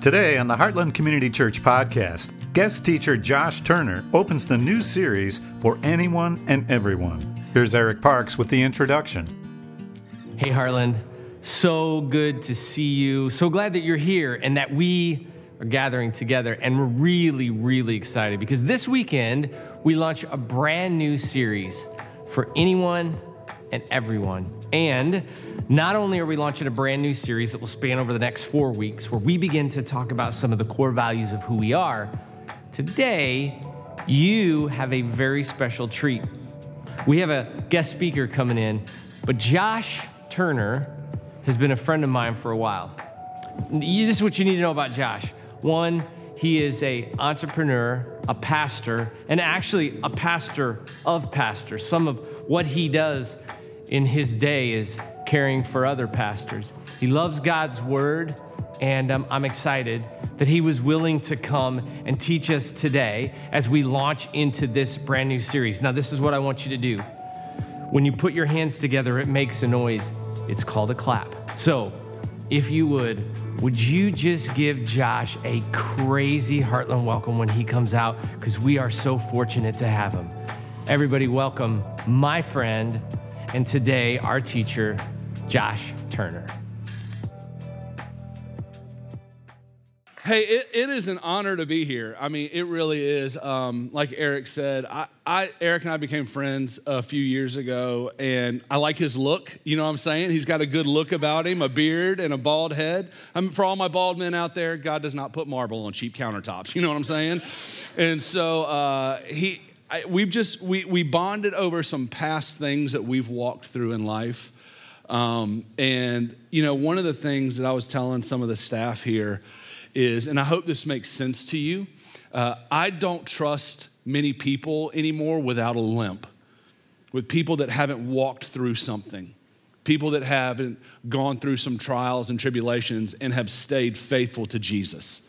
Today on the Heartland Community Church podcast, guest teacher Josh Turner opens the new series for anyone and everyone. Here's Eric Parks with the introduction. Hey, Heartland. So good to see you. So glad that you're here and that we are gathering together. And we're really, really excited because this weekend we launch a brand new series for anyone and everyone. And not only are we launching a brand new series that will span over the next four weeks, where we begin to talk about some of the core values of who we are, today you have a very special treat. We have a guest speaker coming in, but Josh Turner has been a friend of mine for a while. This is what you need to know about Josh. One, he is a entrepreneur, a pastor, and actually a pastor of pastors. Some of what he does in his day is caring for other pastors. He loves God's word, and um, I'm excited that he was willing to come and teach us today as we launch into this brand new series. Now, this is what I want you to do. When you put your hands together, it makes a noise. It's called a clap. So, if you would, would you just give Josh a crazy Heartland welcome when he comes out? Because we are so fortunate to have him. Everybody, welcome my friend and today our teacher, Josh Turner. Hey, it, it is an honor to be here. I mean, it really is. Um, like Eric said, I, I, Eric and I became friends a few years ago, and I like his look. You know what I'm saying? He's got a good look about him, a beard and a bald head. I mean, for all my bald men out there, God does not put marble on cheap countertops. You know what I'm saying? And so uh, he, I, we've just we we bonded over some past things that we've walked through in life. Um, and you know, one of the things that I was telling some of the staff here is, and I hope this makes sense to you, uh, I don't trust many people anymore without a limp, with people that haven't walked through something, people that haven't gone through some trials and tribulations and have stayed faithful to Jesus.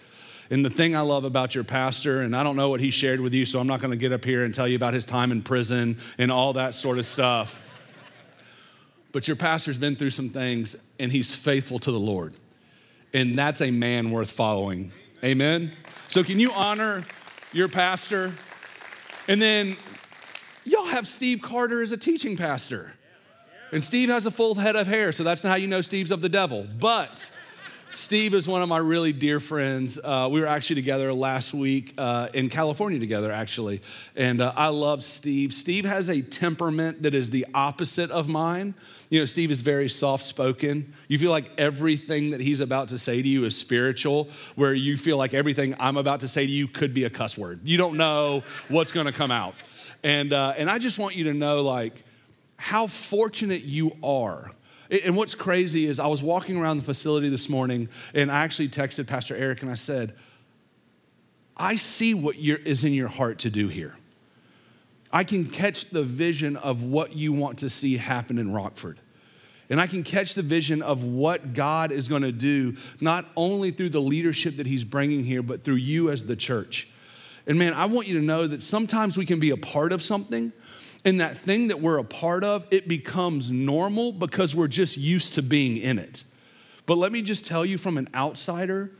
And the thing I love about your pastor, and I don't know what he shared with you, so I'm not going to get up here and tell you about his time in prison and all that sort of stuff. But your pastor's been through some things, and he's faithful to the Lord and that's a man worth following. Amen? So, can you honor your pastor? And then, y'all have Steve Carter as a teaching pastor. And Steve has a full head of hair, so that's how you know Steve's of the devil. But Steve is one of my really dear friends. Uh, we were actually together last week uh, in California together, actually. And uh, I love Steve. Steve has a temperament that is the opposite of mine. You know, Steve is very soft spoken. You feel like everything that he's about to say to you is spiritual, where you feel like everything I'm about to say to you could be a cuss word. You don't know what's going to come out. And, uh, and I just want you to know, like, how fortunate you are and what's crazy is I was walking around the facility this morning and I actually texted Pastor Eric and I said, I see what is in your heart to do here. I can catch the vision of what you want to see happen in Rockford. And I can catch the vision of what God is going to do, not only through the leadership that He's bringing here, but through you as the church. And man, I want you to know that sometimes we can be a part of something, and that thing that we're a part of, it becomes normal because we're just used to being in it. But let me just tell you from an outsider,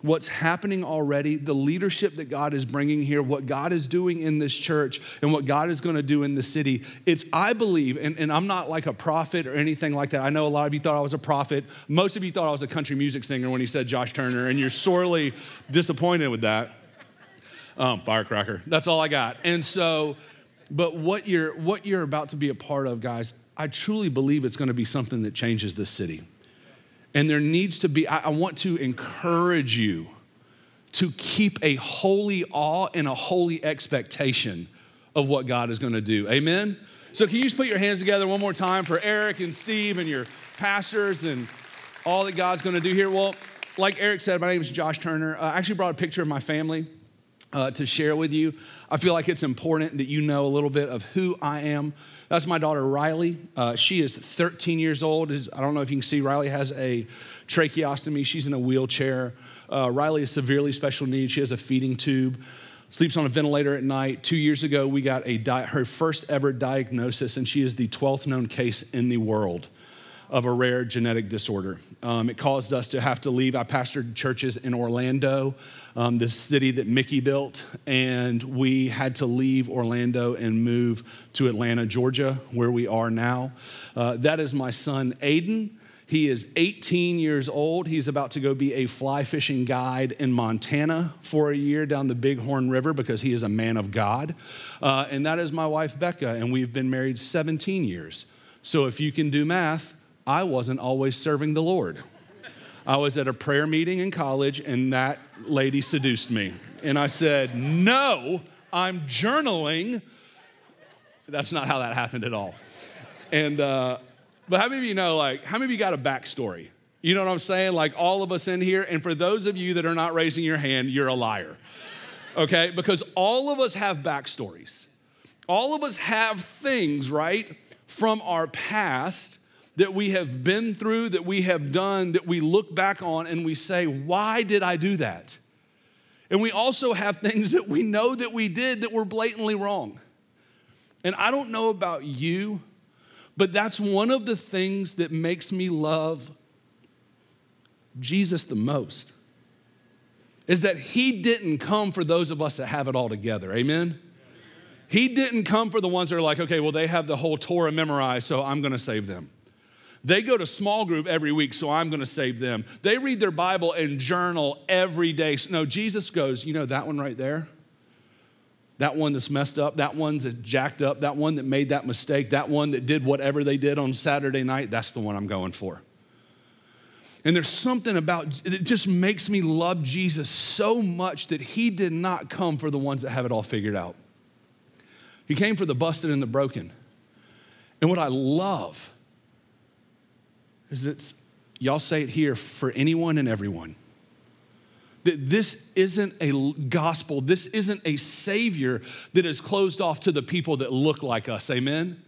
what's happening already, the leadership that God is bringing here, what God is doing in this church, and what God is going to do in the city. It's, I believe, and, and, I'm not like a prophet or anything like that. I know a lot of you thought I was a prophet. Most of you thought I was a country music singer when he said Josh Turner, and you're sorely disappointed with that. Um, firecracker. That's all I got. And so, but what you're, what you're about to be a part of, guys, I truly believe it's going to be something that changes this city. And there needs to be, I, I want to encourage you to keep a holy awe and a holy expectation of what God is going to do. Amen? So, can you just put your hands together one more time for Eric and Steve and your pastors and all that God's going to do here? Well, like Eric said, my name is Josh Turner. I actually brought a picture of my family uh, to share with you. I feel like it's important that you know a little bit of who I am. That's my daughter Riley. Uh, she is 13 years old. Is I don't know if you can see. Riley has a tracheostomy. She's in a wheelchair. Uh, Riley is severely special needs. She has a feeding tube. Sleeps on a ventilator at night. Two years ago, we got a di- her first ever diagnosis, and she is the 12th known case in the world of a rare genetic disorder. Um, it caused us to have to leave. I pastored churches in Orlando, um, the city that Mickey built, and we had to leave Orlando and move to Atlanta, Georgia, where we are now. Uh, that is my son, Aiden. He is 18 years old. He's about to go be a fly fishing guide in Montana for a year down the Bighorn River because he is a man of God. Uh, and that is my wife, Becca, and we've been married 17 years. So if you can do math, I wasn't always serving the Lord. I was at a prayer meeting in college, and that lady seduced me. And I said, No, I'm journaling. That's not how that happened at all. And, uh, but how many of you know, like, how many of you got a backstory? You know what I'm saying? Like, all of us in here. And for those of you that are not raising your hand, you're a liar. Okay? Because all of us have backstories. All of us have things, right, from our past that we have been through, that we have done, that we look back on and we say, why did I do that? And we also have things that we know that we did that were blatantly wrong. And I don't know about you, but that's one of the things that makes me love Jesus the most. Is that he didn't come for those of us that have it all together. Amen? He didn't come for the ones that are like, okay, well, they have the whole Torah memorized, so I'm gonna save them. They go to small group every week, so I'm gonna save them. They read their Bible and journal every day. No, Jesus goes, you know that one right there? that one that's messed up, that one's that jacked up, that one that made that mistake, that one that did whatever they did on Saturday night, that's the one I'm going for. And there's something about it just makes me love Jesus so much that he did not come for the ones that have it all figured out. He came for the busted and the broken. And what I love is it's, y'all say it here, for anyone and everyone. That this isn't a gospel, this isn't a savior that is closed off to the people that look like us. Amen?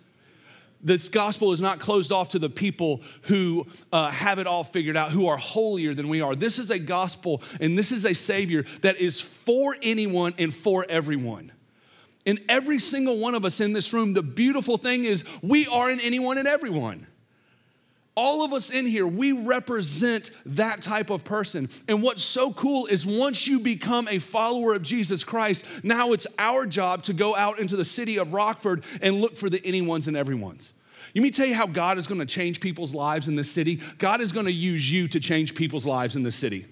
This gospel is not closed off to the people who uh, have it all figured out, who are holier than we are. This is a gospel and this is a savior that is for anyone and for everyone. And every single one of us in this room, the beautiful thing is we are in anyone and everyone. All of us in here, we represent that type of person. And what's so cool is once you become a follower of Jesus Christ, now it's our job to go out into the city of Rockford and look for the anyones and everyone's. Let me tell you how God is gonna change people's lives in this city. God is gonna use you to change people's lives in this city.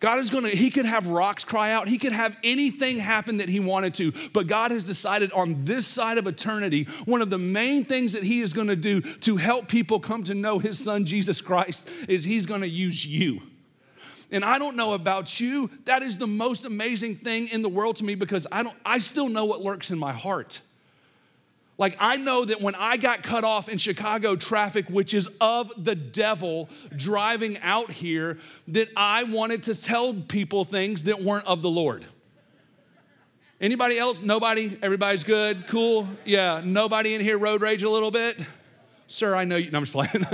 God is gonna, He could have rocks cry out, He could have anything happen that He wanted to, but God has decided on this side of eternity, one of the main things that He is gonna do to help people come to know His Son, Jesus Christ, is He's gonna use you. And I don't know about you, that is the most amazing thing in the world to me because I don't I still know what lurks in my heart. Like, I know that when I got cut off in Chicago traffic, which is of the devil driving out here, that I wanted to tell people things that weren't of the Lord. Anybody else? Nobody? Everybody's good? Cool? Yeah. Nobody in here road rage a little bit? Sir, I know you. No, I'm just playing.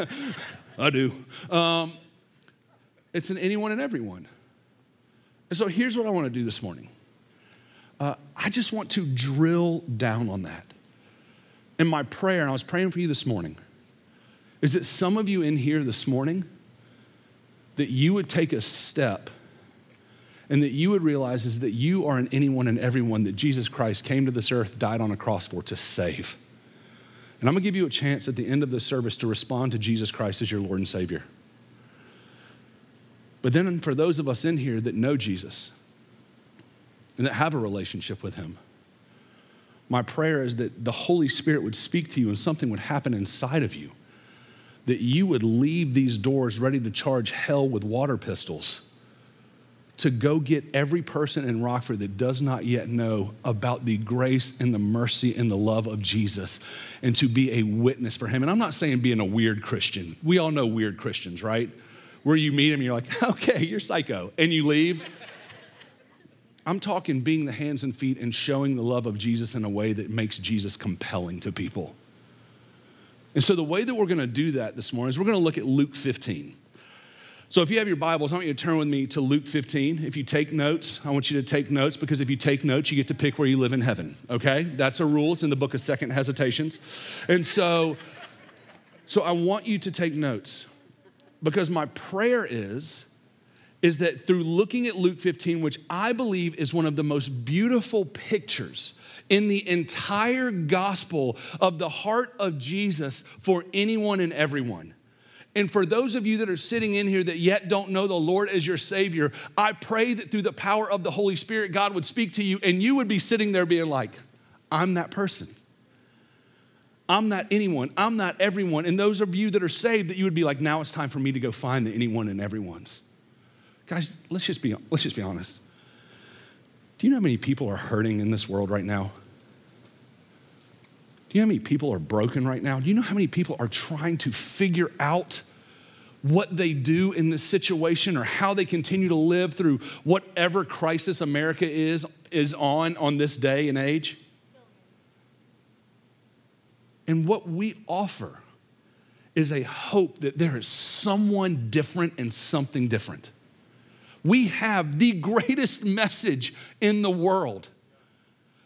I do. Um, it's an anyone and everyone. And so here's what I want to do this morning. Uh, I just want to drill down on that. And my prayer, and I was praying for you this morning, is that some of you in here this morning, that you would take a step and that you would realize is that you are an anyone and everyone that Jesus Christ came to this earth, died on a cross for to save. And I'm gonna give you a chance at the end of the service to respond to Jesus Christ as your Lord and Savior. But then for those of us in here that know Jesus and that have a relationship with Him, my prayer is that the Holy Spirit would speak to you and something would happen inside of you. That you would leave these doors ready to charge hell with water pistols to go get every person in Rockford that does not yet know about the grace and the mercy and the love of Jesus and to be a witness for him. And I'm not saying being a weird Christian. We all know weird Christians, right? Where you meet him, you're like, okay, you're psycho, and you leave. I'm talking being the hands and feet and showing the love of Jesus in a way that makes Jesus compelling to people. And so, the way that we're gonna do that this morning is we're gonna look at Luke 15. So, if you have your Bibles, I want you to turn with me to Luke 15. If you take notes, I want you to take notes because if you take notes, you get to pick where you live in heaven, okay? That's a rule. It's in the book of Second Hesitations. And so, So I want you to take notes because my prayer is is that through looking at Luke 15, which I believe is one of the most beautiful pictures in the entire gospel of the heart of Jesus for anyone and everyone. And for those of you that are sitting in here that yet don't know the Lord as your Savior, I pray that through the power of the Holy Spirit, God would speak to you and you would be sitting there being like, I'm that person. I'm not anyone. I'm not everyone. And those of you that are saved, that you would be like, now it's time for me to go find the anyone and everyone's. Guys, let's just be, let's just be honest. Do you know how many people are hurting in this world right now? Do you know how many people are broken right now? Do you know how many people are trying to figure out what they do in this situation or how they continue to live through whatever crisis America is, is on on this day and age? And what we offer is a hope that there is someone different and something different. We have the greatest message in the world.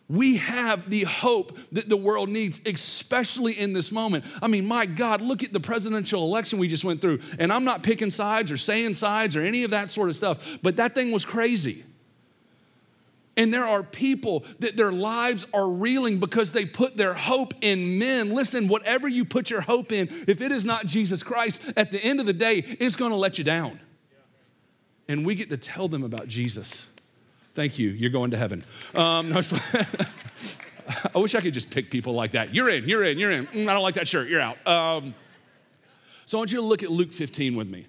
We have the hope that the world needs, especially in this moment. I mean, my God, look at the presidential election we just went through. And I'm not picking sides or saying sides or any of that sort of stuff, but that thing was crazy. And there are people that their lives are reeling because they put their hope in men. Listen, whatever you put your hope in, if it is not Jesus Christ, at the end of the day, it's gonna let you down and we get to tell them about Jesus. Thank you. You're going to heaven. Um, no, I wish I could just pick people like that. You're in, you're in, you're in. Mm, I don't like that shirt, you're out. Um, so I want you to look at Luke 15 with me.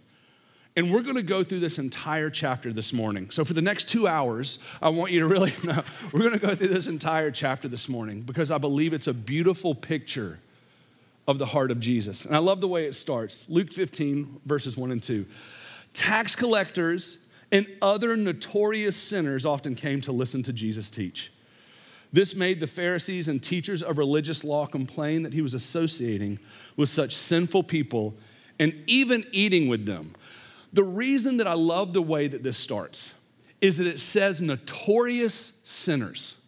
And we're going to go through this entire chapter this morning. So, for the next two hours, I want you to really know we're going to go through this entire chapter this morning because I believe it's a beautiful picture of the heart of Jesus. And I love the way it starts Luke 15, verses 1 and 2. Tax collectors and other notorious sinners often came to listen to Jesus teach. This made the Pharisees and teachers of religious law complain that he was associating with such sinful people and even eating with them. The reason that I love the way that this starts is that it says notorious sinners.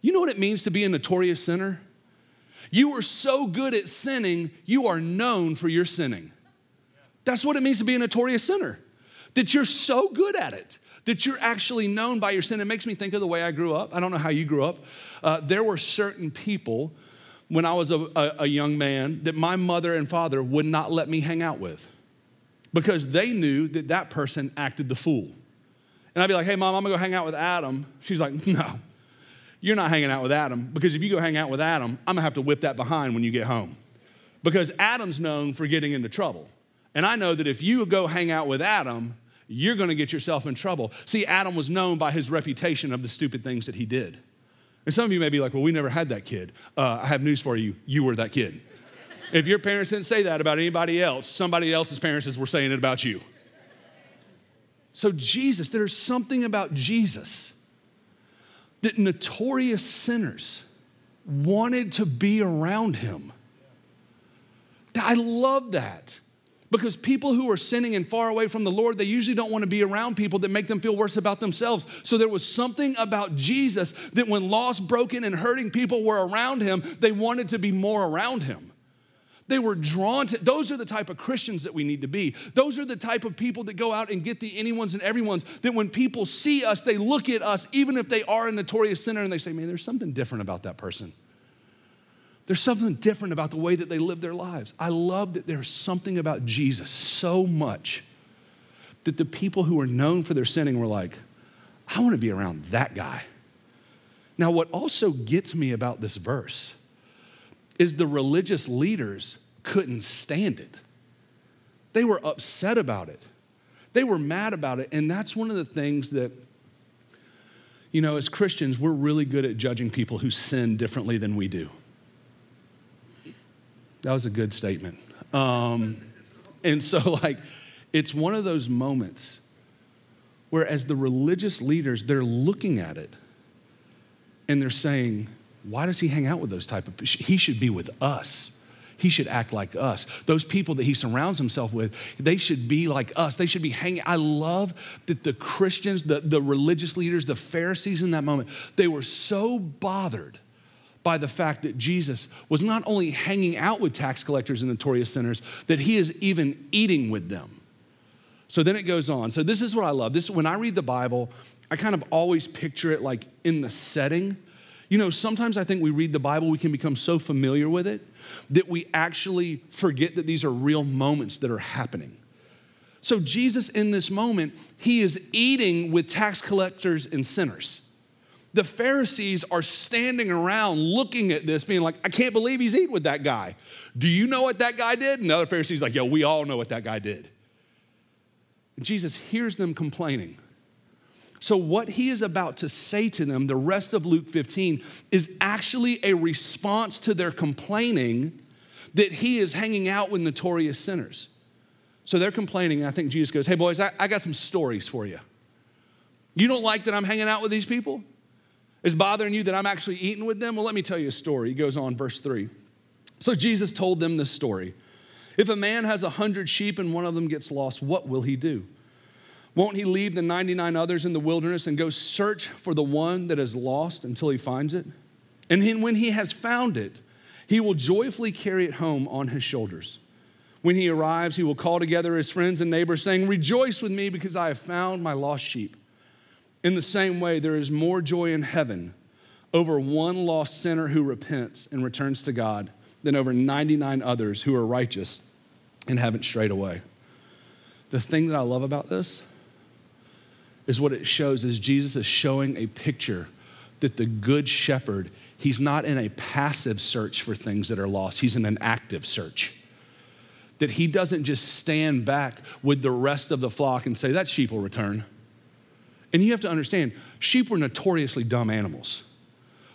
You know what it means to be a notorious sinner? You are so good at sinning, you are known for your sinning. That's what it means to be a notorious sinner, that you're so good at it that you're actually known by your sin. It makes me think of the way I grew up. I don't know how you grew up. Uh, there were certain people when I was a, a, a, young man that my mother and father would not let me hang out with because they knew that that person acted the fool. And I'd be like, hey, mom, I'm gonna go hang out with Adam. She's like, no, you're not hanging out with Adam because if you go hang out with Adam, I'm gonna have to whip that behind when you get home because Adam's known for getting into trouble. And I know that if you go hang out with Adam, you're going to get yourself in trouble. See, Adam was known by his reputation of the stupid things that he did. And some of you may be like, well, we never had that kid. Uh, I have news for you. You were that kid. if your parents didn't say that about anybody else, somebody else's parents were saying it about you. So, Jesus, there's something about Jesus that notorious sinners wanted to be around him. I love that. Because people who are sinning and far away from the Lord, they usually don't want to be around people that make them feel worse about themselves. So there was something about Jesus that when lost, broken, and hurting people were around him, they wanted to be more around him. They were drawn to, those are the type of Christians that we need to be. Those are the type of people that go out and get the anyone's and everyone's, that when people see us, they look at us, even if they are a notorious sinner, and they say, man, there's something different about that person. There's something different about the way that they live their lives. I love that there's something about Jesus so much that the people who are known for their sinning were like, I want to be around that guy. Now, what also gets me about this verse is the religious leaders couldn't stand it. They were upset about it. They were mad about it. And that's one of the things that, you know, as Christians, we're really good at judging people who sin differently than we do. That was a good statement. Um, and so, like, it's one of those moments where, as the religious leaders, they're looking at it and they're saying, why does he hang out with those type of he should be with us. He should act like us. Those people that he surrounds himself with they should be like us. They should be hanging i love that the christians the, the religious leaders the pharisees in that moment they were so bothered by the fact that Jesus was not only hanging out with tax collectors and notorious sinners, that he is even eating with them. So then it goes on. So this is what I love. This when I read the Bible, I kind of always picture it like in the setting. You know, sometimes I think we read the Bible, we can become so familiar with it that we actually forget that these are real moments that are happening. So, Jesus in this moment, he is eating with tax collectors and sinners. The Pharisees are standing around looking at this, being like, I can't believe he's eating with that guy. Do you know what that guy did? And the other Pharisees like, yo, we all know what that guy did. And Jesus hears them complaining. So, what he is about to say to them, the rest of Luke 15, is actually a response to their complaining that he is hanging out with notorious sinners. So they're complaining, and I think Jesus goes, Hey, boys, I, I got some stories for you. You don't like that I'm hanging out with these people? Is bothering you that I'm actually eating with them? Well, let me tell you a story. He goes on, verse 3. So Jesus told them this story. If a man has a hundred sheep and one of them gets lost, what will he do? Won't he leave the 99 others in the wilderness and go search for the one that is lost until he finds it? And then when he has found it, he will joyfully carry it home on his shoulders. When he arrives, he will call together his friends and neighbors, saying, Rejoice with me because I have found my lost sheep. In the same way, there is more joy in heaven over one lost sinner who repents and returns to God than over 99 others who are righteous and haven't strayed away. The thing that I love about this is what it shows is Jesus is showing a picture that the good shepherd, he's not in a passive search for things that are lost, he's in an active search that he doesn't just stand back with the rest of the flock and say, That sheep will return. And you have to understand, sheep were notoriously dumb animals.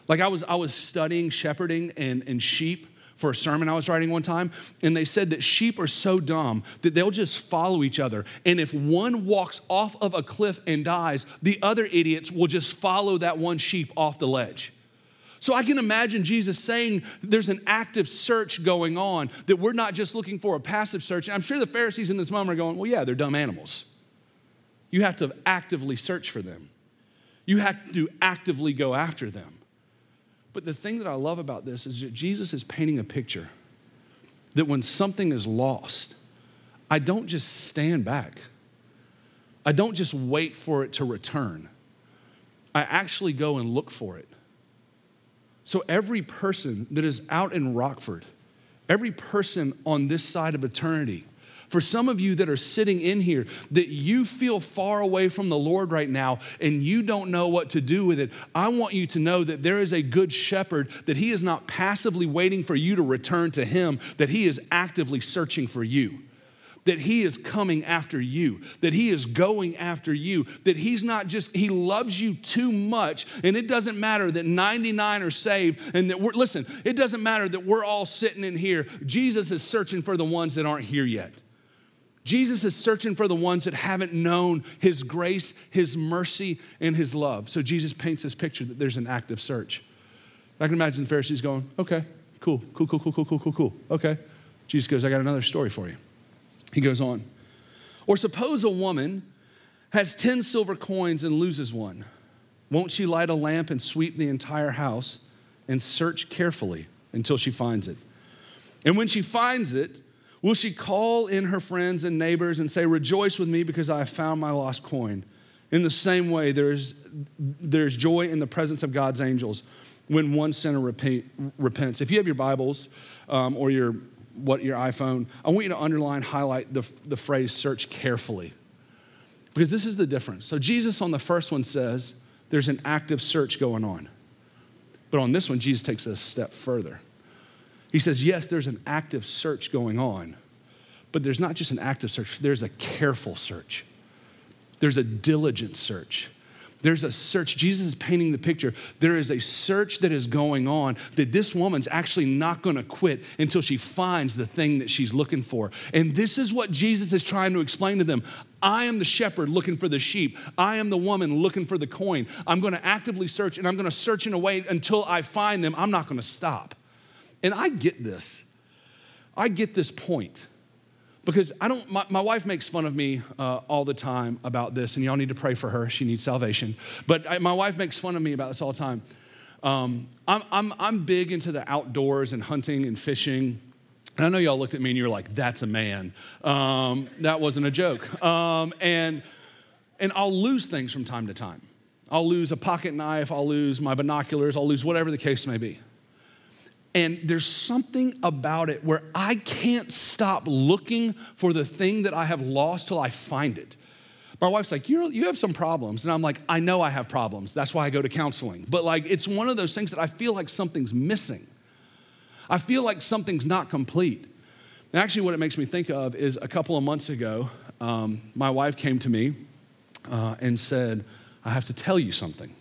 Like I was, I was studying shepherding and, and sheep for a sermon I was writing one time, and they said that sheep are so dumb that they'll just follow each other. And if one walks off of a cliff and dies, the other idiots will just follow that one sheep off the ledge. So I can imagine Jesus saying there's an active search going on, that we're not just looking for a passive search. And I'm sure the Pharisees in this moment are going, well, yeah, they're dumb animals. You have to actively search for them, you have to actively go after them. But the thing that I love about this is that Jesus is painting a picture that when something is lost, I don't just stand back. I don't just wait for it to return. I actually go and look for it. So every person that is out in Rockford, every person on this side of eternity, for some of you that are sitting in here, that you feel far away from the Lord right now and you don't know what to do with it, I want you to know that there is a good shepherd, that he is not passively waiting for you to return to him, that he is actively searching for you that He is coming after you, that He is going after you, that He's not just, He loves you too much. And it doesn't matter that 99 are saved and that we're, listen, it doesn't matter that we're all sitting in here. Jesus is searching for the ones that aren't here yet. Jesus is searching for the ones that haven't known His grace, His mercy, and His love. So Jesus paints this picture that there's an active search. I can imagine the Pharisees going, okay, cool, cool, cool, cool, cool, cool, cool, cool. Okay. Jesus goes, I got another story for you. He goes on. Or suppose a woman has 10 silver coins and loses one. Won't she light a lamp and sweep the entire house and search carefully until she finds it? And when she finds it, will she call in her friends and neighbors and say, Rejoice with me because I have found my lost coin? In the same way, there's, there's joy in the presence of God's angels when one sinner repents. If you have your Bibles um, or your what your iPhone, I want you to underline, highlight the, the phrase search carefully. Because this is the difference. So, Jesus on the first one says there's an active search going on. But on this one, Jesus takes a step further. He says, yes, there's an active search going on, but there's not just an active search, there's a careful search, there's a diligent search. There's a search. Jesus is painting the picture. There is a search that is going on that this woman's actually not going to quit until she finds the thing that she's looking for. And this is what Jesus is trying to explain to them. I am the shepherd looking for the sheep. I am the woman looking for the coin. I'm going to actively search and I'm going to search in a way until I find them. I'm not going to stop. And I get this. I get this point because I don't, my, my wife makes fun of me uh, all the time about this, and y'all need to pray for her. She needs salvation. But I, my wife makes fun of me about this all the time. Um, I'm, I'm, I'm big into the outdoors and hunting and fishing. And I know y'all looked at me and you were like, that's a man. Um, that wasn't a joke. Um, and, and I'll lose things from time to time. I'll lose a pocket knife, I'll lose my binoculars, I'll lose whatever the case may be. And there's something about it where I can't stop looking for the thing that I have lost till I find it. My wife's like, you you have some problems. And I'm like, I know I have problems. That's why I go to counseling. But like, it's one of those things that I feel like something's missing. I feel like something's not complete. And actually, what it makes me think of is a couple of months ago, um, my wife came to me uh, and said, I have to tell you something.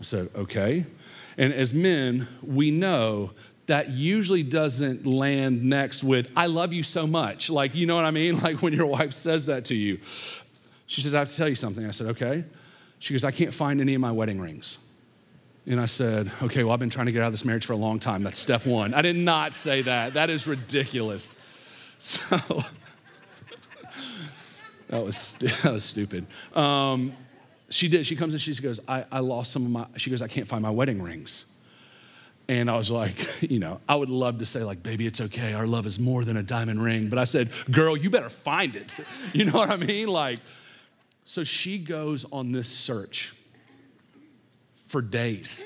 I said, okay. And as men, we know that usually doesn't land next with, I love you so much. Like, you know what I mean? Like when your wife says that to you. She says, I have to tell you something. I said, okay. She goes, I can't find any of my wedding rings. And I said, okay, well, I've been trying to get out of this marriage for a long time. That's step one. I did not say that. That is ridiculous. So, that was, that was stupid. Um, she did. She comes and she goes, I, I lost some of my, she goes, I can't find my wedding rings. And I was like, you know, I would love to say, like, baby, it's okay. Our love is more than a diamond ring. But I said, girl, you better find it. You know what I mean? Like, so she goes on this search for days.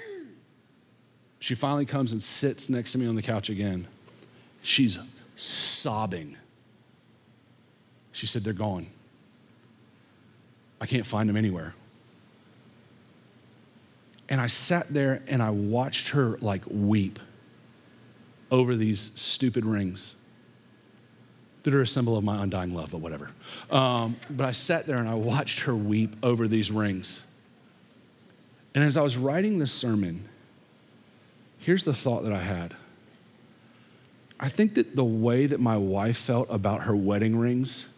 She finally comes and sits next to me on the couch again. She's sobbing. She said, They're gone. I can't find them anywhere. And I sat there and I watched her like weep over these stupid rings that are a symbol of my undying love, but whatever. Um, but I sat there and I watched her weep over these rings. And as I was writing this sermon, here's the thought that I had. I think that the way that my wife felt about her wedding rings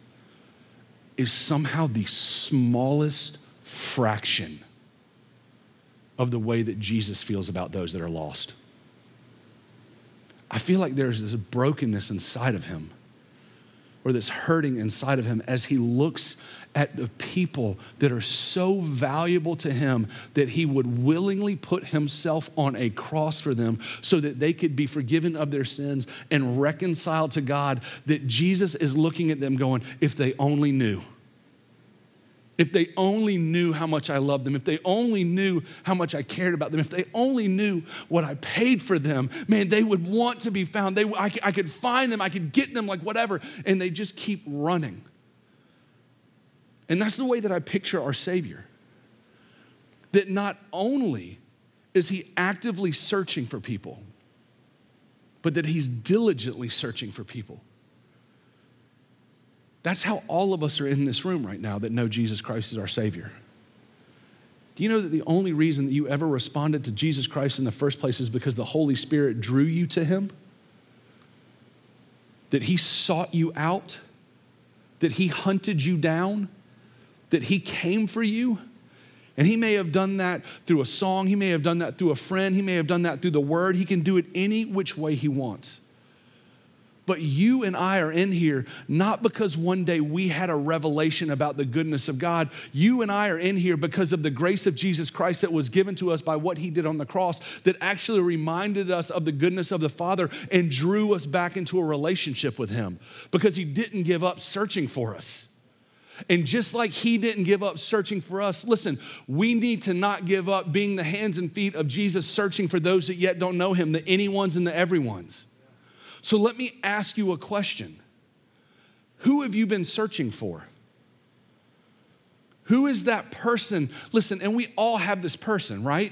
is somehow the smallest fraction of the way that Jesus feels about those that are lost. I feel like there's this brokenness inside of him or this hurting inside of him as he looks at the people that are so valuable to him that he would willingly put himself on a cross for them so that they could be forgiven of their sins and reconciled to God. That Jesus is looking at them going, if they only knew. If they only knew how much I loved them, if they only knew how much I cared about them, if they only knew what I paid for them, man, they would want to be found. They, I, I could find them, I could get them, like whatever, and they just keep running. And that's the way that I picture our Savior. That not only is He actively searching for people, but that He's diligently searching for people. That's how all of us are in this room right now that know Jesus Christ is our Savior. Do you know that the only reason that you ever responded to Jesus Christ in the first place is because the Holy Spirit drew you to Him? That He sought you out? That He hunted you down? That He came for you? And He may have done that through a song, He may have done that through a friend, He may have done that through the Word. He can do it any which way He wants. But you and I are in here not because one day we had a revelation about the goodness of God. You and I are in here because of the grace of Jesus Christ that was given to us by what he did on the cross, that actually reminded us of the goodness of the Father and drew us back into a relationship with him because he didn't give up searching for us. And just like he didn't give up searching for us, listen, we need to not give up being the hands and feet of Jesus searching for those that yet don't know him, the anyone's and the everyone's. So let me ask you a question Who have you been searching for? Who is that person? Listen, and we all have this person, right?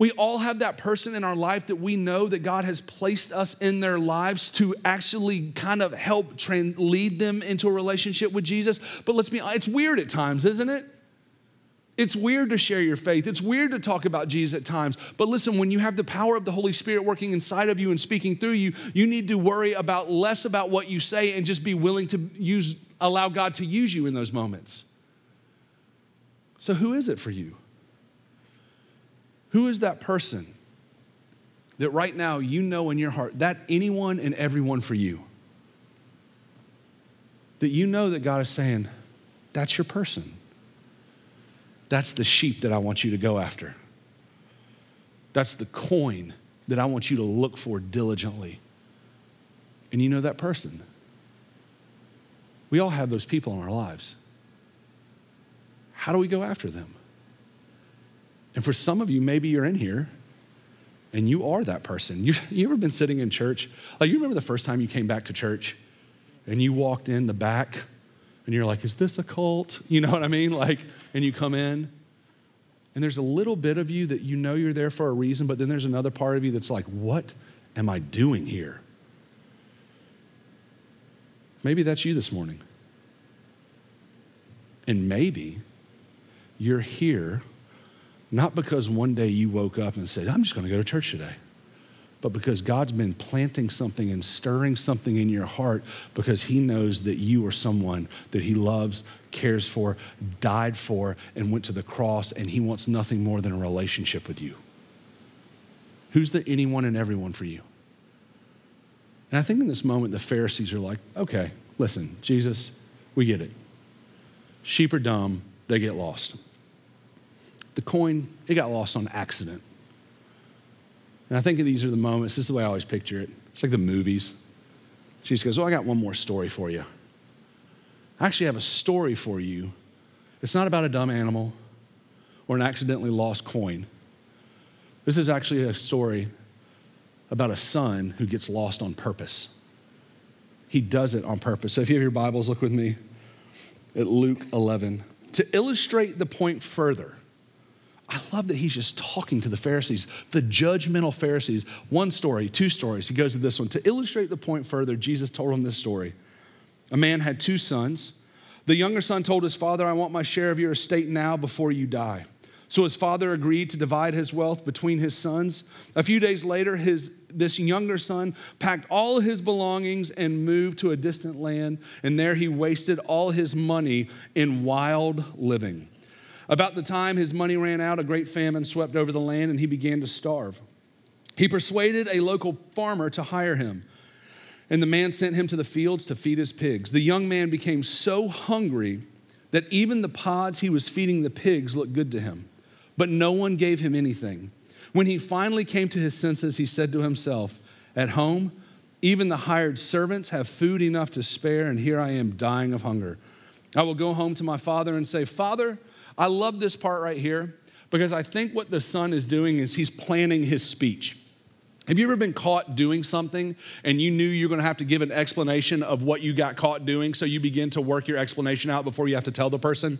We all have that person in our life that we know that God has placed us in their lives to actually kind of help train, lead them into a relationship with Jesus. But let's be it's weird at times, isn't it? It's weird to share your faith. It's weird to talk about Jesus at times. But listen, when you have the power of the Holy Spirit working inside of you and speaking through you, you need to worry about less about what you say and just be willing to use allow God to use you in those moments. So who is it for you? Who is that person that right now you know in your heart that anyone and everyone for you? That you know that God is saying, that's your person. That's the sheep that I want you to go after. That's the coin that I want you to look for diligently. And you know that person. We all have those people in our lives. How do we go after them? And for some of you, maybe you're in here and you are that person. You, you ever been sitting in church? Like, you remember the first time you came back to church and you walked in the back and you're like, is this a cult? You know what I mean? Like, and you come in and there's a little bit of you that you know you're there for a reason, but then there's another part of you that's like, what am I doing here? Maybe that's you this morning. And maybe you're here not because one day you woke up and said, I'm just going to go to church today, but because God's been planting something and stirring something in your heart because He knows that you are someone that He loves, cares for, died for, and went to the cross, and He wants nothing more than a relationship with you. Who's the anyone and everyone for you? And I think in this moment, the Pharisees are like, okay, listen, Jesus, we get it. Sheep are dumb, they get lost. The coin, it got lost on accident. And I think these are the moments, this is the way I always picture it. It's like the movies. Jesus goes, Oh, I got one more story for you. I actually have a story for you. It's not about a dumb animal or an accidentally lost coin. This is actually a story about a son who gets lost on purpose. He does it on purpose. So if you have your Bibles, look with me at Luke 11. To illustrate the point further, I love that he's just talking to the Pharisees, the judgmental Pharisees. One story, two stories. He goes to this one. To illustrate the point further, Jesus told him this story. A man had two sons. The younger son told his father, I want my share of your estate now before you die. So his father agreed to divide his wealth between his sons. A few days later, his, this younger son packed all his belongings and moved to a distant land, and there he wasted all his money in wild living. About the time his money ran out, a great famine swept over the land and he began to starve. He persuaded a local farmer to hire him, and the man sent him to the fields to feed his pigs. The young man became so hungry that even the pods he was feeding the pigs looked good to him, but no one gave him anything. When he finally came to his senses, he said to himself, At home, even the hired servants have food enough to spare, and here I am dying of hunger. I will go home to my father and say, Father, I love this part right here because I think what the son is doing is he's planning his speech. Have you ever been caught doing something and you knew you were going to have to give an explanation of what you got caught doing, so you begin to work your explanation out before you have to tell the person?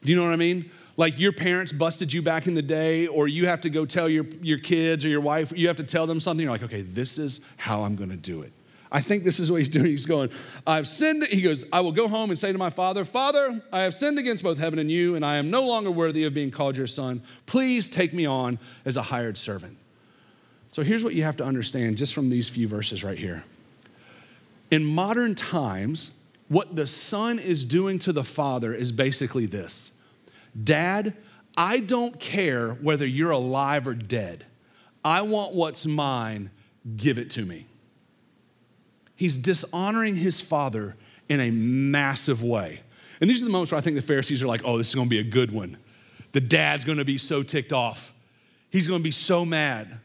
Do you know what I mean? Like your parents busted you back in the day, or you have to go tell your, your kids or your wife, you have to tell them something. You're like, okay, this is how I'm going to do it. I think this is what he's doing. He's going, I've sinned. He goes, I will go home and say to my father, Father, I have sinned against both heaven and you, and I am no longer worthy of being called your son. Please take me on as a hired servant. So here's what you have to understand just from these few verses right here. In modern times, what the son is doing to the father is basically this Dad, I don't care whether you're alive or dead. I want what's mine, give it to me he's dishonoring his father in a massive way. And these are the moments where I think the Pharisees are like, oh, this is gonna be a good one. The dad's gonna be so ticked off. He's gonna be so mad.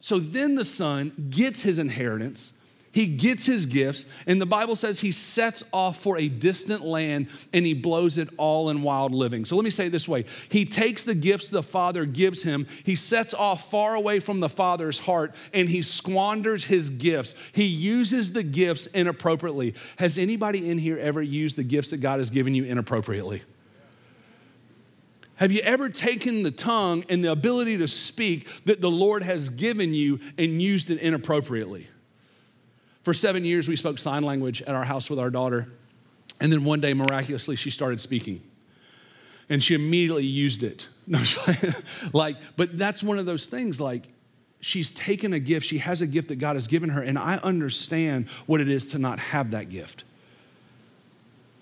So then the son gets his inheritance he gets his gifts, and the Bible says he sets off for a distant land and he blows it all in wild living. So let me say it this way He takes the gifts the Father gives him, he sets off far away from the Father's heart, and he squanders his gifts. He uses the gifts inappropriately. Has anybody in here ever used the gifts that God has given you inappropriately? Have you ever taken the tongue and the ability to speak that the Lord has given you and used it inappropriately? For seven years, we spoke sign language at our house with our daughter. And then one day, miraculously, she started speaking. And she immediately used it. No, like, but that's one of those things like, she's taken a gift, she has a gift that God has given her, and I understand what it is to not have that gift.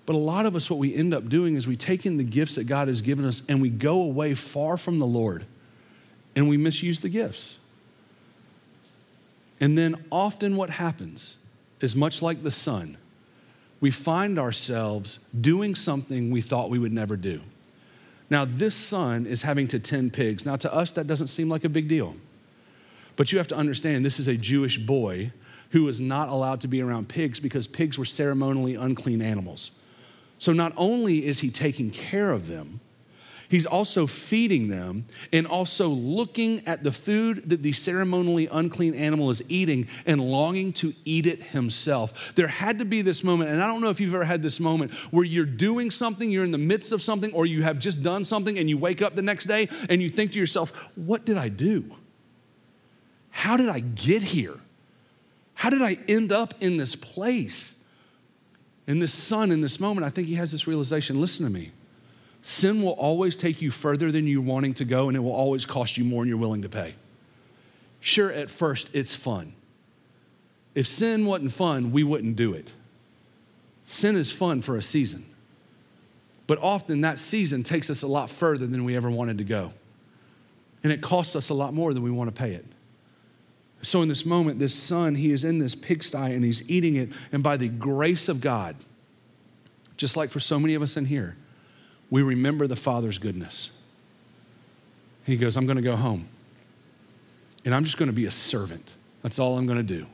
But a lot of us, what we end up doing is we take in the gifts that God has given us and we go away far from the Lord and we misuse the gifts. And then often what happens is much like the son, we find ourselves doing something we thought we would never do. Now, this son is having to tend pigs. Now, to us, that doesn't seem like a big deal. But you have to understand this is a Jewish boy who was not allowed to be around pigs because pigs were ceremonially unclean animals. So, not only is he taking care of them, He's also feeding them and also looking at the food that the ceremonially unclean animal is eating and longing to eat it himself. There had to be this moment, and I don't know if you've ever had this moment where you're doing something, you're in the midst of something, or you have just done something, and you wake up the next day and you think to yourself, What did I do? How did I get here? How did I end up in this place? And this son, in this moment, I think he has this realization listen to me. Sin will always take you further than you're wanting to go, and it will always cost you more than you're willing to pay. Sure, at first, it's fun. If sin wasn't fun, we wouldn't do it. Sin is fun for a season, but often that season takes us a lot further than we ever wanted to go. And it costs us a lot more than we want to pay it. So, in this moment, this son, he is in this pigsty and he's eating it. And by the grace of God, just like for so many of us in here, we remember the Father's goodness. He goes, I'm going to go home. And I'm just going to be a servant. That's all I'm going to do.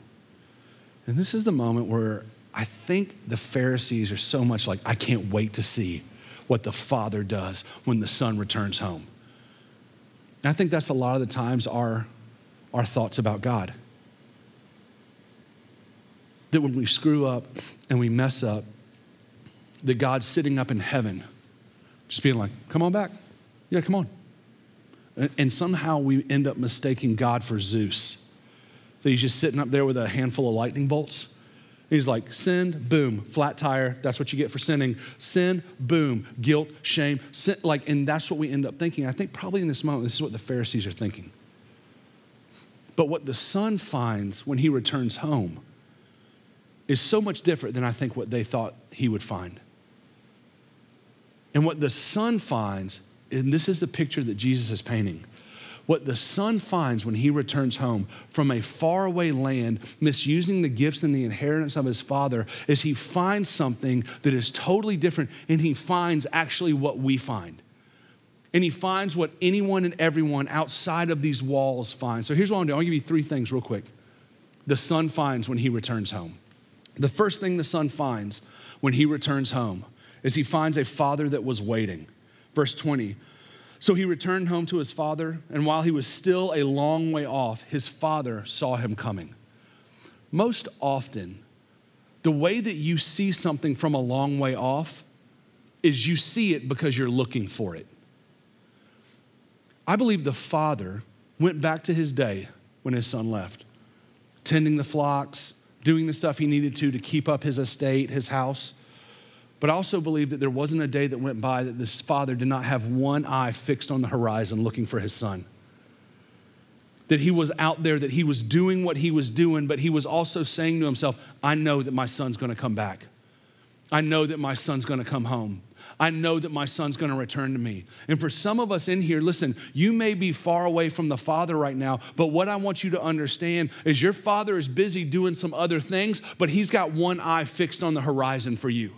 And this is the moment where I think the Pharisees are so much like, I can't wait to see what the Father does when the Son returns home. And I think that's a lot of the times our, our thoughts about God. That when we screw up and we mess up, that God's sitting up in heaven just being like, come on back. Yeah, come on. And somehow we end up mistaking God for Zeus. That he's just sitting up there with a handful of lightning bolts. He's like, sin, boom, flat tire. That's what you get for sinning. Sin, boom, guilt, shame. Sin, like, and that's what we end up thinking. I think probably in this moment, this is what the Pharisees are thinking. But what the son finds when he returns home is so much different than I think what they thought he would find. And what the son finds, and this is the picture that Jesus is painting. What the son finds when he returns home from a faraway land, misusing the gifts and the inheritance of his father, is he finds something that is totally different, and he finds actually what we find. And he finds what anyone and everyone outside of these walls finds. So here's what I'm doing. I'll give you three things real quick. The son finds when he returns home. The first thing the son finds when he returns home is he finds a father that was waiting. Verse 20. So he returned home to his father, and while he was still a long way off, his father saw him coming. Most often, the way that you see something from a long way off is you see it because you're looking for it. I believe the father went back to his day when his son left, tending the flocks, doing the stuff he needed to to keep up his estate, his house. But I also believe that there wasn't a day that went by that this father did not have one eye fixed on the horizon looking for his son. That he was out there, that he was doing what he was doing, but he was also saying to himself, I know that my son's gonna come back. I know that my son's gonna come home. I know that my son's gonna return to me. And for some of us in here, listen, you may be far away from the Father right now, but what I want you to understand is your Father is busy doing some other things, but he's got one eye fixed on the horizon for you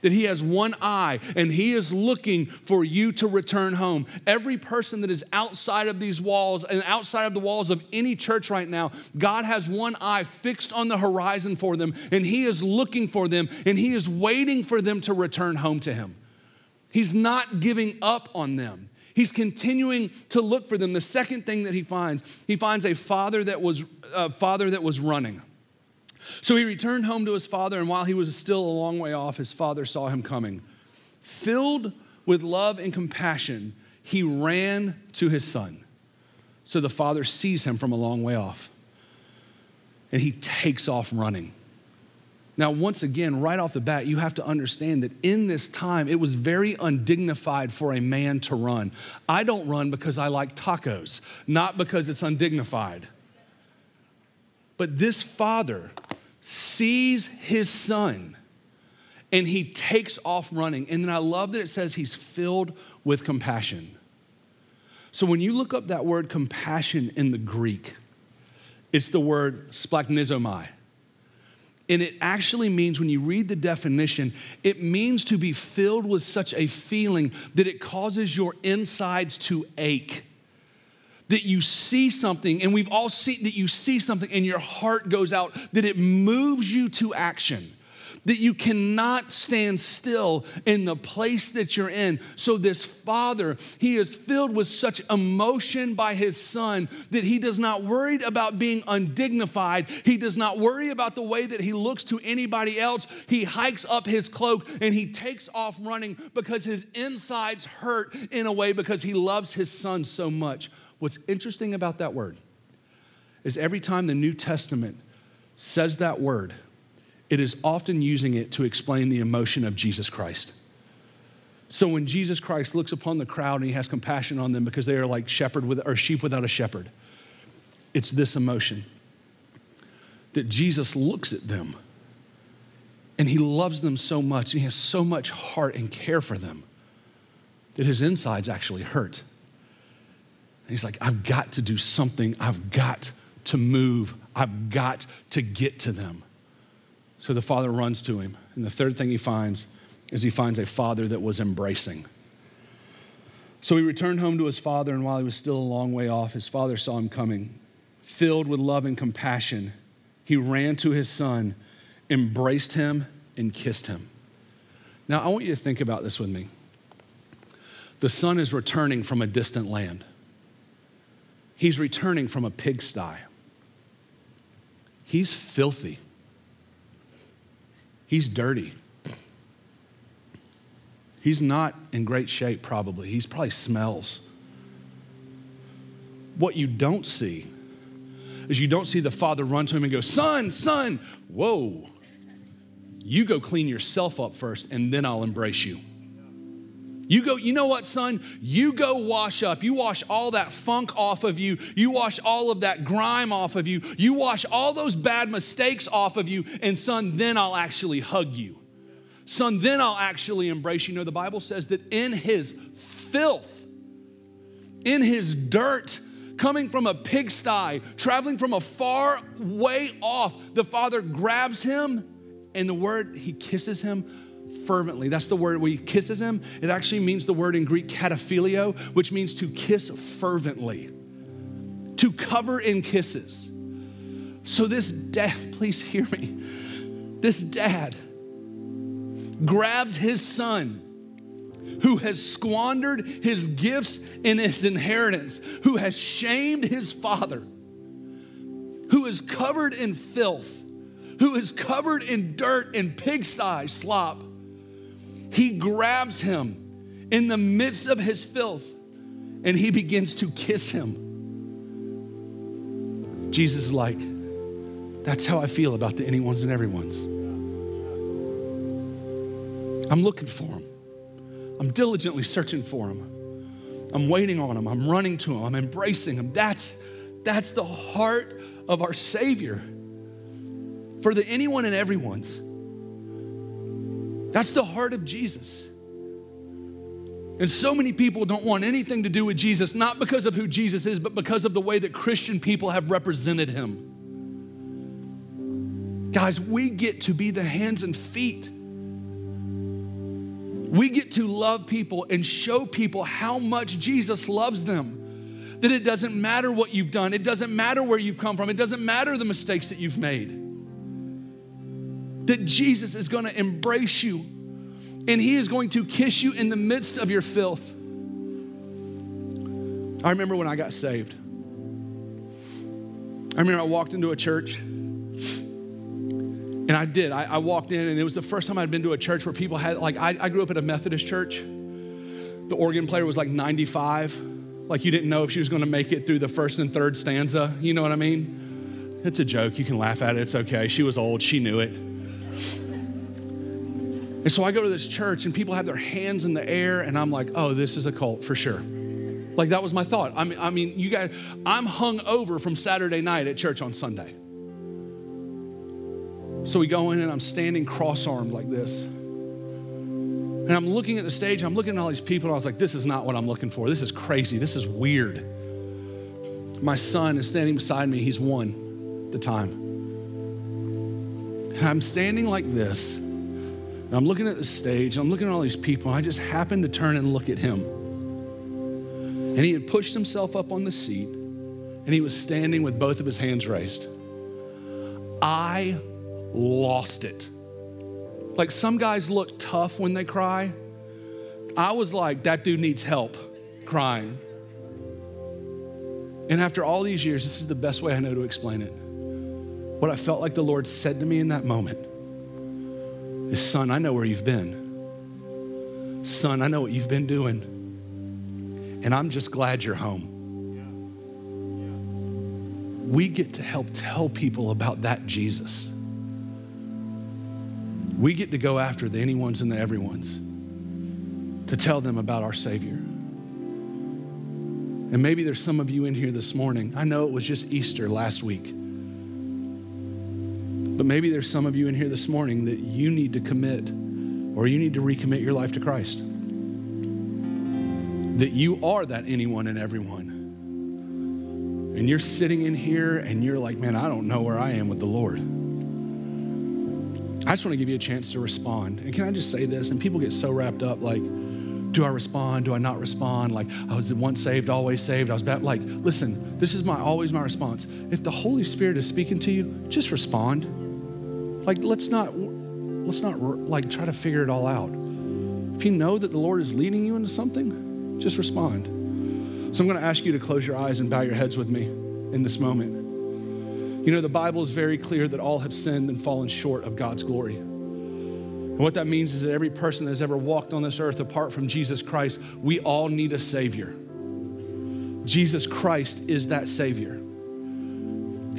that he has one eye and he is looking for you to return home. Every person that is outside of these walls and outside of the walls of any church right now, God has one eye fixed on the horizon for them and he is looking for them and he is waiting for them to return home to him. He's not giving up on them. He's continuing to look for them. The second thing that he finds, he finds a father that was a father that was running. So he returned home to his father, and while he was still a long way off, his father saw him coming. Filled with love and compassion, he ran to his son. So the father sees him from a long way off, and he takes off running. Now, once again, right off the bat, you have to understand that in this time, it was very undignified for a man to run. I don't run because I like tacos, not because it's undignified. But this father sees his son and he takes off running. And then I love that it says he's filled with compassion. So when you look up that word compassion in the Greek, it's the word splanchnizomai. And it actually means, when you read the definition, it means to be filled with such a feeling that it causes your insides to ache. That you see something, and we've all seen that you see something and your heart goes out, that it moves you to action that you cannot stand still in the place that you're in. So, this father, he is filled with such emotion by his son that he does not worry about being undignified. He does not worry about the way that he looks to anybody else. He hikes up his cloak and he takes off running because his insides hurt in a way because he loves his son so much. What's interesting about that word is every time the New Testament says that word, it is often using it to explain the emotion of Jesus Christ. So when Jesus Christ looks upon the crowd and he has compassion on them because they are like shepherd with, or sheep without a shepherd, it's this emotion that Jesus looks at them and he loves them so much and he has so much heart and care for them that his insides actually hurt. He's like, I've got to do something. I've got to move. I've got to get to them. So the father runs to him. And the third thing he finds is he finds a father that was embracing. So he returned home to his father, and while he was still a long way off, his father saw him coming. Filled with love and compassion, he ran to his son, embraced him, and kissed him. Now, I want you to think about this with me. The son is returning from a distant land, he's returning from a pigsty. He's filthy. He's dirty. He's not in great shape, probably. He's probably smells. What you don't see is you don't see the father run to him and go, Son, son, whoa. You go clean yourself up first, and then I'll embrace you. You go, you know what, son? You go wash up. You wash all that funk off of you. You wash all of that grime off of you. You wash all those bad mistakes off of you. And son, then I'll actually hug you. Son, then I'll actually embrace you. You know, the Bible says that in his filth, in his dirt, coming from a pigsty, traveling from a far way off, the father grabs him and the word, he kisses him fervently. That's the word where he kisses him. It actually means the word in Greek kataphileo, which means to kiss fervently, to cover in kisses. So this dad, please hear me. This dad grabs his son who has squandered his gifts and his inheritance, who has shamed his father, who is covered in filth, who is covered in dirt and pigsty slop, he grabs him in the midst of his filth and he begins to kiss him. Jesus is like, that's how I feel about the anyone's and everyone's. I'm looking for him. I'm diligently searching for him. I'm waiting on him. I'm running to him. I'm embracing him. That's, that's the heart of our Savior for the anyone and everyone's. That's the heart of Jesus. And so many people don't want anything to do with Jesus, not because of who Jesus is, but because of the way that Christian people have represented him. Guys, we get to be the hands and feet. We get to love people and show people how much Jesus loves them. That it doesn't matter what you've done, it doesn't matter where you've come from, it doesn't matter the mistakes that you've made that Jesus is going to embrace you and he is going to kiss you in the midst of your filth. I remember when I got saved. I remember I walked into a church and I did. I, I, walked in, and it was the first time I'd been to a church where people had, like, I, I grew up at a Methodist church. The organ player was like 95. Like, you didn't know if she was going to make it through the first and third stanza. You know what I mean? It's a joke. You can laugh at it. It's okay. She was old. She knew it. And so I go to this church and people have their hands in the air, and I'm like, oh, this is a cult for sure. Like that was my thought. I mean, I mean, you guys, I'm hung over from Saturday night at church on Sunday. So we go in and I'm standing cross-armed like this. And I'm looking at the stage, I'm looking at all these people, and I was like, this is not what I'm looking for. This is crazy. This is weird. My son is standing beside me. He's one at the time. I'm standing like this, and I'm looking at the stage, I'm looking at all these people, I just happened to turn and look at him. And he had pushed himself up on the seat, and he was standing with both of his hands raised. I lost it. Like some guys look tough when they cry. I was like, that dude needs help crying. And after all these years, this is the best way I know to explain it. What I felt like the Lord said to me in that moment is, Son, I know where you've been. Son, I know what you've been doing. And I'm just glad you're home. We get to help tell people about that Jesus. We get to go after the anyone's and the everyone's to tell them about our Savior. And maybe there's some of you in here this morning. I know it was just Easter last week. But maybe there's some of you in here this morning that you need to commit or you need to recommit your life to Christ. That you are that anyone and everyone. And you're sitting in here and you're like, man, I don't know where I am with the Lord. I just want to give you a chance to respond. And can I just say this? And people get so wrapped up like, do I respond? Do I not respond? Like, I was once saved, always saved. I was. Like, listen, this is my always my response. If the Holy Spirit is speaking to you, just respond. Like, let's not, let's not like try to figure it all out. If you know that the Lord is leading you into something, just respond. So I'm going to ask you to close your eyes and bow your heads with me in this moment. You know, the Bible is very clear that all have sinned and fallen short of God's glory. And what that means is that every person that has ever walked on this earth apart from Jesus Christ, we all need a Savior. Jesus Christ is that Savior.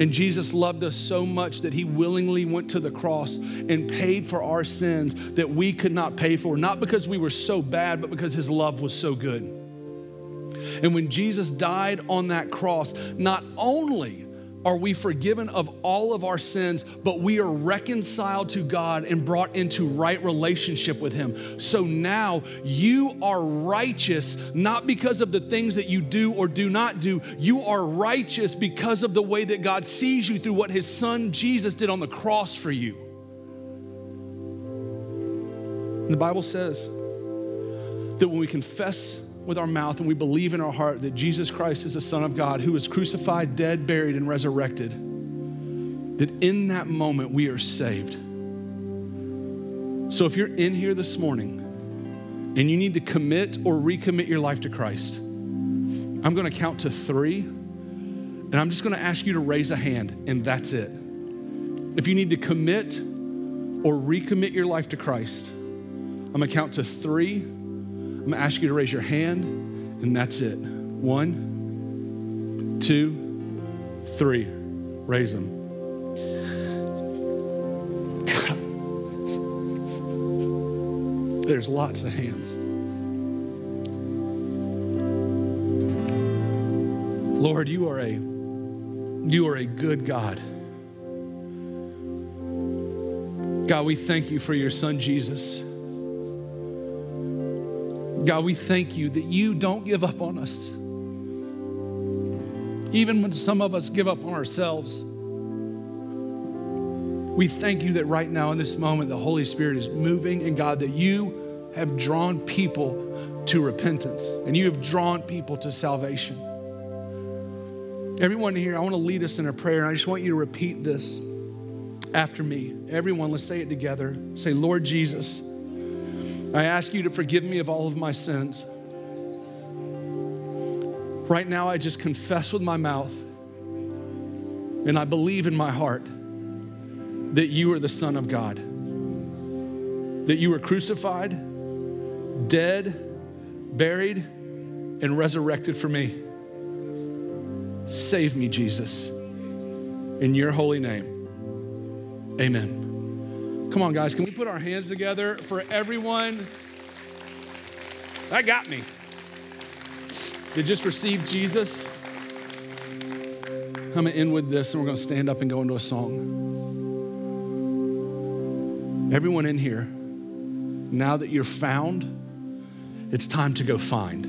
And Jesus loved us so much that he willingly went to the cross and paid for our sins that we could not pay for, not because we were so bad, but because his love was so good. And when Jesus died on that cross, not only are we forgiven of all of our sins, but we are reconciled to God and brought into right relationship with Him. So now you are righteous, not because of the things that you do or do not do. You are righteous because of the way that God sees you through what His Son Jesus did on the cross for you. And the Bible says that when we confess with our mouth and we believe in our heart that Jesus Christ is the Son of God who was crucified, dead, buried, and resurrected, that in that moment we are saved. So if you're in here this morning and you need to commit or recommit your life to Christ, I'm gonna count to three and I'm just gonna ask you to raise a hand, and that's it. If you need to commit or recommit your life to Christ, I'm gonna count to three. I'm gonna ask you to raise your hand, and that's it. One, two, three. Raise them. There's lots of hands. Lord, you are a you are a good God. God, we thank you for your son Jesus. God, we thank you that you don't give up on us. Even when some of us give up on ourselves. We thank you that right now in this moment, the Holy Spirit is moving, and God, that you have drawn people to repentance and you have drawn people to salvation. Everyone here, I want to lead us in a prayer, and I just want you to repeat this after me. Everyone, let's say it together. Say, Lord Jesus, I ask you to forgive me of all of my sins. Right now, I just confess with my mouth and I believe in my heart that you are the Son of God, that you were crucified, dead, buried, and resurrected for me. Save me, Jesus. In your holy name, amen. Come on, guys, can we put our hands together for everyone that got me? That just received Jesus. I'm gonna end with this and we're gonna stand up and go into a song. Everyone in here, now that you're found, it's time to go find.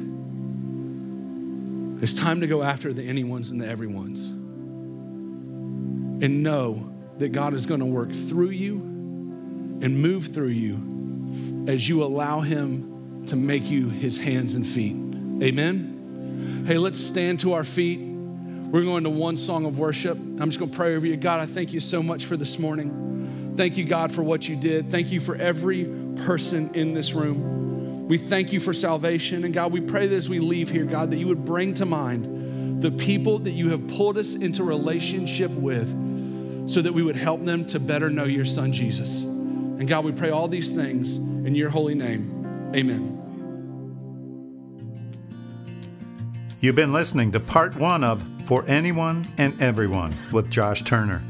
It's time to go after the anyone's and the everyone's. And know that God is going to work through you and move through you as you allow Him to make you His hands and feet. Amen. Hey, let's stand to our feet. We're going to one song of worship. I'm just going to pray over you. God, I thank you so much for this morning. Thank you, God, for what you did. Thank you for every person in this room. We thank you for salvation. And God, we pray that as we leave here, God, that you would bring to mind the people that you have pulled us into relationship with so that we would help them to better know your son, Jesus. And God, we pray all these things in your holy name. Amen. You've been listening to part one of For Anyone and Everyone with Josh Turner.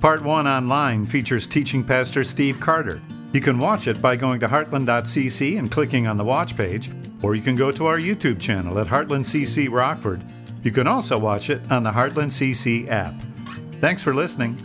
Part one online features teaching pastor Steve Carter. You can watch it by going to heartland.cc and clicking on the watch page, or you can go to our YouTube channel at Heartland CC Rockford. You can also watch it on the Heartland CC app. Thanks for listening.